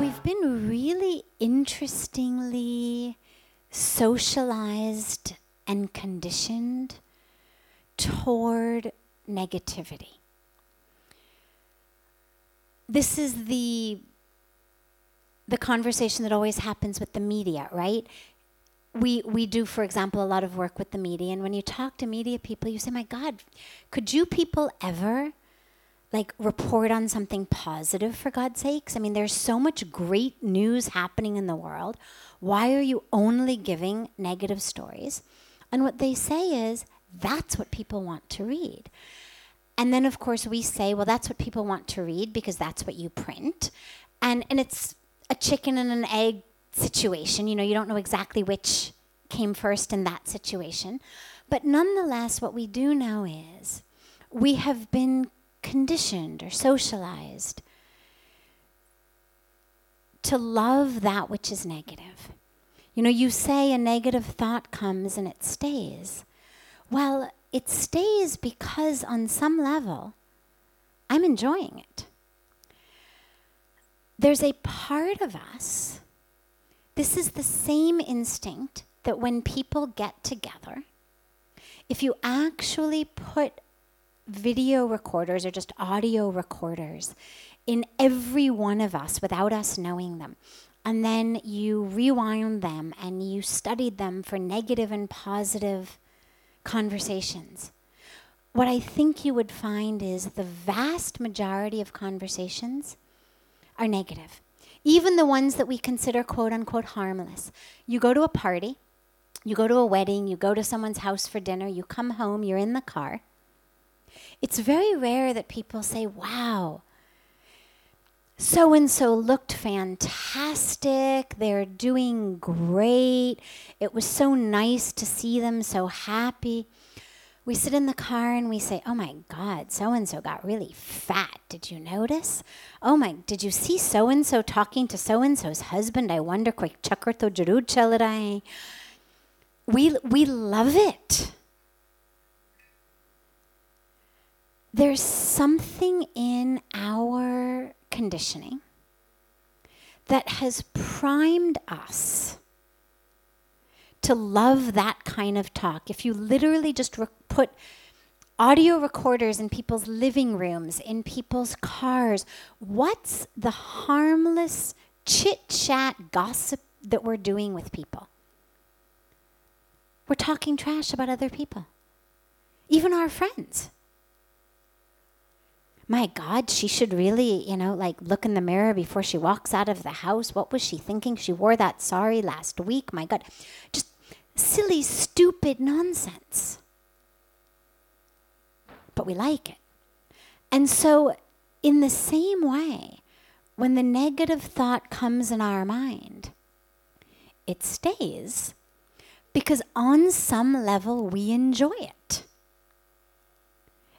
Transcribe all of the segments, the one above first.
We've been really interestingly socialized and conditioned toward negativity. This is the the conversation that always happens with the media, right? We we do, for example, a lot of work with the media, and when you talk to media people, you say, "My God, could you people ever like report on something positive for God's sakes? I mean, there's so much great news happening in the world. Why are you only giving negative stories?" And what they say is, that's what people want to read. And then, of course, we say, well, that's what people want to read because that's what you print. And, and it's a chicken and an egg situation. You know, you don't know exactly which came first in that situation. But nonetheless, what we do know is we have been conditioned or socialized to love that which is negative. You know, you say a negative thought comes and it stays. Well, it stays because on some level, I'm enjoying it. There's a part of us, this is the same instinct that when people get together, if you actually put video recorders or just audio recorders in every one of us without us knowing them, and then you rewind them and you studied them for negative and positive conversations. What I think you would find is the vast majority of conversations are negative. Even the ones that we consider quote unquote harmless. You go to a party, you go to a wedding, you go to someone's house for dinner, you come home, you're in the car. It's very rare that people say, wow, so and so looked fantastic. They're doing great. It was so nice to see them so happy. We sit in the car and we say, Oh my God, so and so got really fat. Did you notice? Oh my, did you see so and so talking to so and so's husband? I wonder, quick, chakarto jarud chalarai. We, we love it. There's something in our conditioning that has primed us to love that kind of talk. If you literally just put audio recorders in people's living rooms, in people's cars, what's the harmless chit chat gossip that we're doing with people? We're talking trash about other people, even our friends my God, she should really, you know, like look in the mirror before she walks out of the house. What was she thinking? She wore that sari last week. My God. Just silly, stupid nonsense. But we like it. And so, in the same way, when the negative thought comes in our mind, it stays because on some level we enjoy it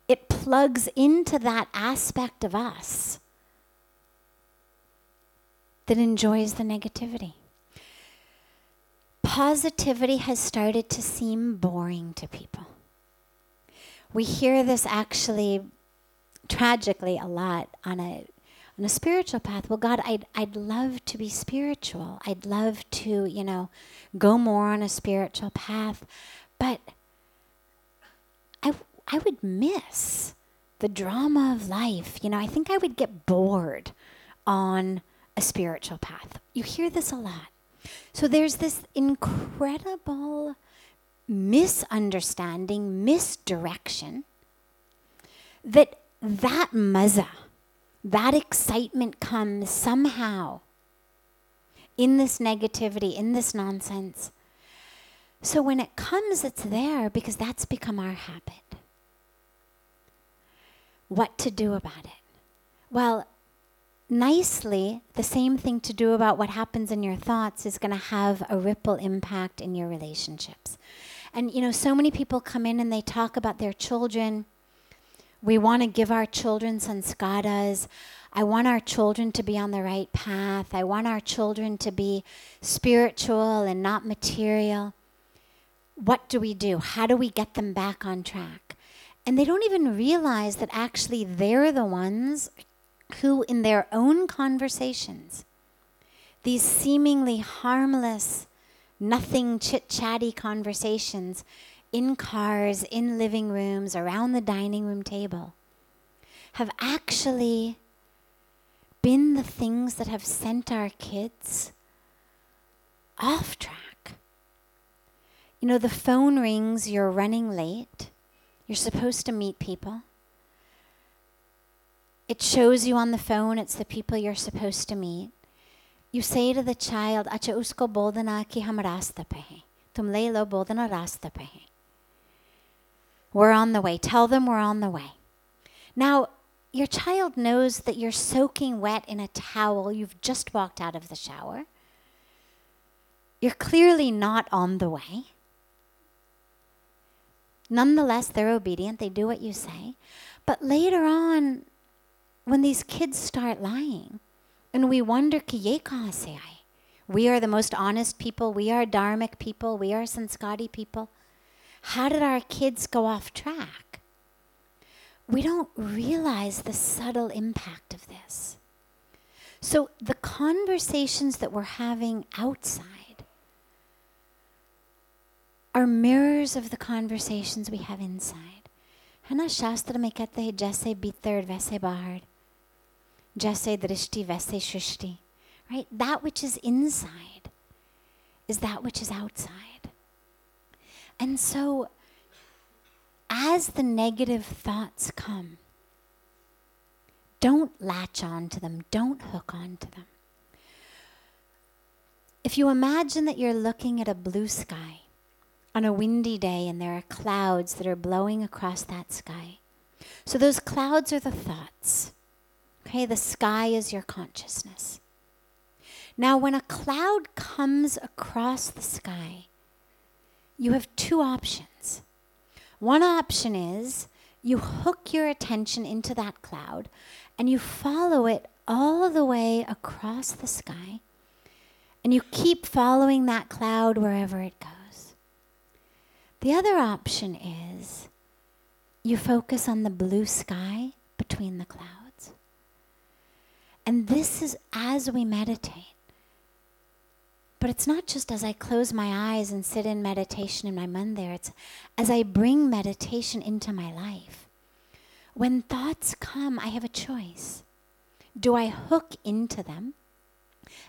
it plugs into that aspect of us that enjoys the negativity. Positivity has started to seem boring to people. We hear this actually tragically a lot on a on a spiritual path. Well, God, I'd I'd love to be spiritual. I'd love to, you know, go more on a spiritual path, but I I would miss the drama of life. You know, I think I would get bored on a spiritual path. You hear this a lot. So there's this incredible misunderstanding, misdirection that that mazza, that excitement comes somehow in this negativity, in this nonsense. So when it comes, it's there because that's become our habit what to do about it. Well, nicely, the same thing to do about what happens in your thoughts is going to have a ripple impact in your relationships. And, you know, so many people come in and they talk about their children We want to give our children sanskaras. I want our children to be on the right path. I want our children to be spiritual and not material. What do we do? How do we get them back on track? And they don't even realize that actually they're the ones who, in their own conversations, these seemingly harmless, nothing chit chatty conversations in cars, in living rooms, around the dining room table, have actually been the things that have sent our kids off track. You know, the phone rings, you're running late, you're supposed to meet people. It shows you on the phone it's the people you're supposed to meet. You say to the child, Acha usko boldana ki. Tum le lo boldana rasta. We're on the way. Tell them we're on the way. Now, your child knows that you're soaking wet in a towel. You've just walked out of the shower. You're clearly not on the way. Nonetheless, they're obedient. They do what you say. But later on, when these kids start lying, and we wonder, we are the most honest people, we are dharmic people, we are sanskari people. How did our kids go off track? We don't realize the subtle impact of this. So, the conversations that we're having outside are mirrors of the conversations we have inside. Hana Shastra mein kehte hai jaise bhitar vaise bahar. Jaise drishti vaise shrishti. Right? That which is inside is that which is outside. And so, as the negative thoughts come, don't latch on to them, don't hook on to them. If you imagine that you're looking at a blue sky on a windy day and there are clouds that are blowing across that sky. So those clouds are the thoughts. Okay, the sky is your consciousness. Now, when a cloud comes across the sky, you have two options. One option is you hook your attention into that cloud and you follow it all the way across the sky and you keep following that cloud wherever it goes. The other option is you focus on the blue sky between the clouds. And this is as we meditate. But it's not just as I close my eyes and sit in meditation in my mind there, it's as I bring meditation into my life. When thoughts come, I have a choice. Do I hook into them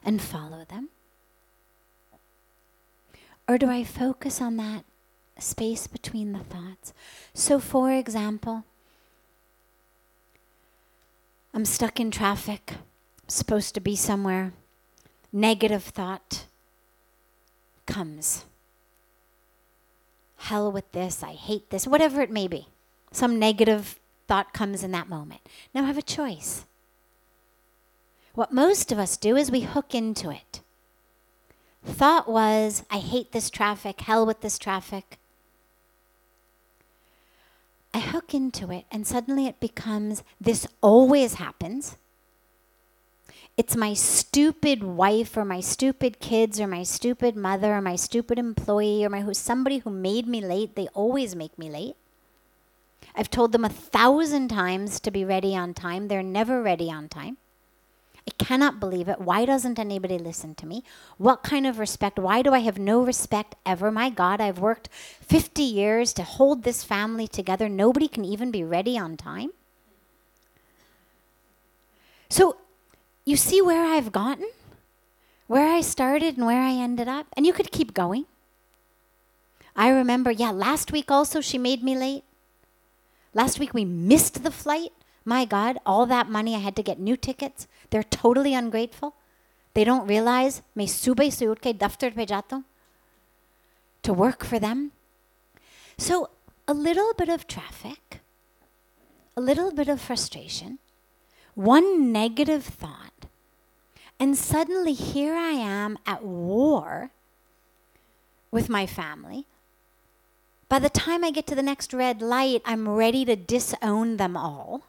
and follow them? Or do I focus on that space between the thoughts? So, for example, I'm stuck in traffic, I'm supposed to be somewhere, negative thought comes. Hell with this, I hate this, whatever it may be. Some negative thought comes in that moment. Now I have a choice. What most of us do is we hook into it. Thought was, I hate this traffic, hell with this traffic. I hook into it, and suddenly it becomes this always happens it's my stupid wife or my stupid kids or my stupid mother or my stupid employee or my somebody who made me late. They always make me late. I've told them a thousand times to be ready on time. They're never ready on time. I cannot believe it. Why doesn't anybody listen to me? What kind of respect? Why do I have no respect ever? My God, I've worked 50 years to hold this family together. Nobody can even be ready on time. So you see where I've gotten? Where I started and where I ended up? And you could keep going. I remember, yeah, last week also she made me late. Last week we missed the flight. My God, all that money I had to get new tickets. They're totally ungrateful. They don't realize मैं सुबह से उठ के दफ्तर पे जाता हूँ to work for them. So a little bit of traffic, a little bit of frustration, one negative thought, and suddenly here I am at war with my family, By the time I get to the next red light, I'm ready to disown them all.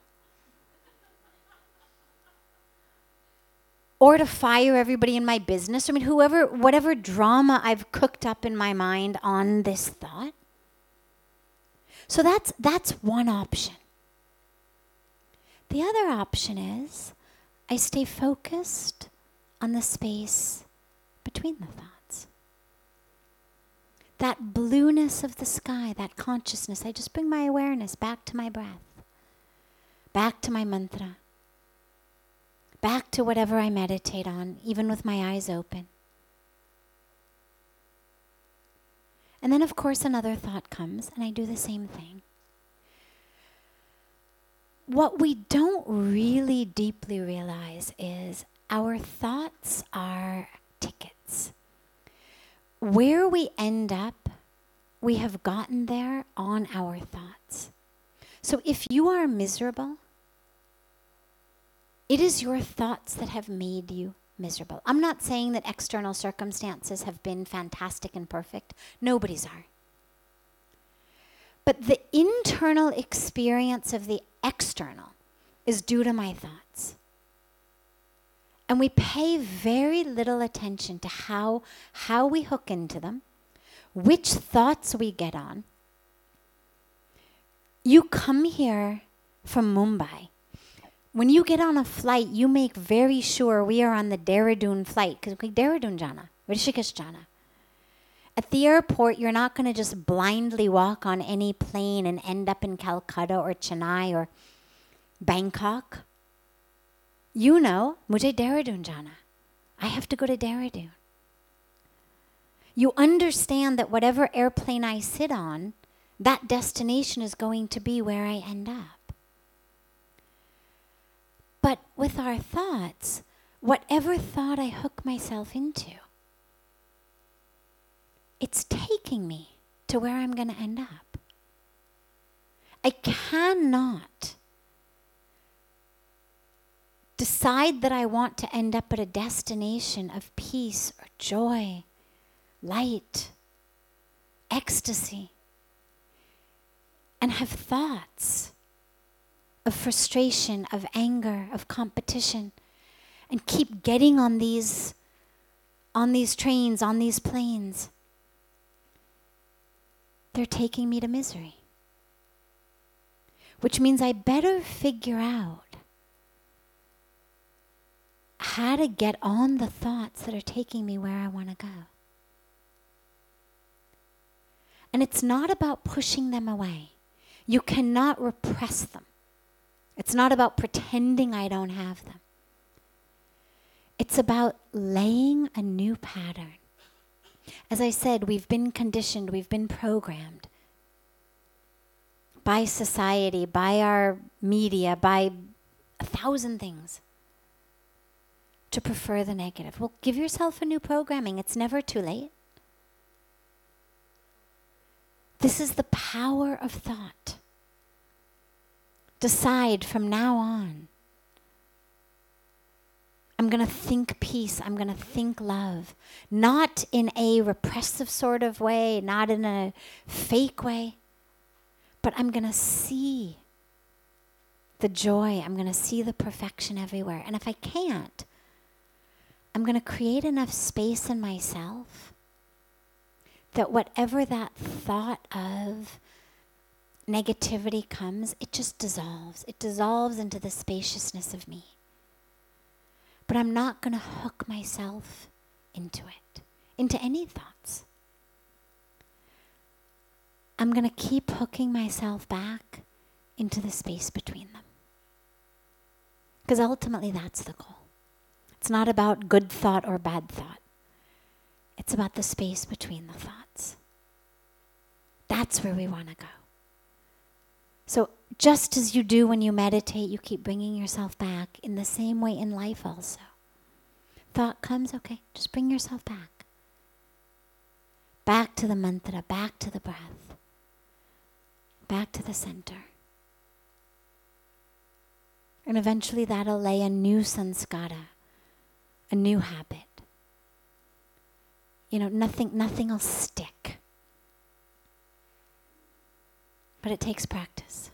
Or to fire everybody in my business. I mean, whoever, whatever drama I've cooked up in my mind on this thought. So that's, that's one option. The other option is I stay focused on the space between the thoughts. That blueness of the sky, that consciousness, I just bring my awareness back to my breath, back to my mantra, back to whatever I meditate on, even with my eyes open. And then, of course, another thought comes, and I do the same thing. What we don't really deeply realize is our thoughts are tickets. Where we end up, we have gotten there on our thoughts. So if you are miserable, it is your thoughts that have made you miserable. I'm not saying that external circumstances have been fantastic and perfect. Nobody's are. But the internal experience of the external is due to my thoughts. And we pay very little attention to how, how we hook into them, which thoughts we get on. You come here from Mumbai when you get on a flight, you make very sure we are on the Dehradun flight because we Dehradun jana, Rishikesh jana. At the airport, you're not going to just blindly walk on any plane and end up in Calcutta or Chennai or Bangkok. You know, mujhe Dehradun jana. I have to go to Dehradun. You understand that whatever airplane I sit on, that destination is going to be where I end up. But with our thoughts, whatever thought I hook myself into, it's taking me to where I'm going to end up. I cannot decide that I want to end up at a destination of peace or joy, light, ecstasy, and have thoughts of frustration, of anger, of competition, and keep getting on these on these trains, on these planes. They're taking me to misery. Which means I better figure out how to get on the thoughts that are taking me where I want to go. And it's not about pushing them away. You cannot repress them. It's not about pretending I don't have them. It's about laying a new pattern. As I said, we've been conditioned, we've been programmed by society, by our media, by a thousand things to prefer the negative. Well, give yourself a new programming. It's never too late. This is the power of thought decide from now on I'm going to think peace. I'm going to think love. Not in a repressive sort of way, not in a fake way, but I'm going to see the joy. I'm going to see the perfection everywhere. And if I can't, I'm going to create enough space in myself that whatever that thought of negativity comes, it just dissolves. It dissolves into the spaciousness of me. But I'm not going to hook myself into it, into any thoughts. I'm going to keep hooking myself back into the space between them. Because ultimately, that's the goal. It's not about good thought or bad thought, it's about the space between the thoughts. That's where we want to go. So, just as you do when you meditate, you keep bringing yourself back in the same way in life, also. Thought comes, okay, just bring yourself back. Back to the mantra, back to the breath, back to the center. And eventually that'll lay a new sanskara, a new habit. You know, nothing, nothing will stick. But it takes practice.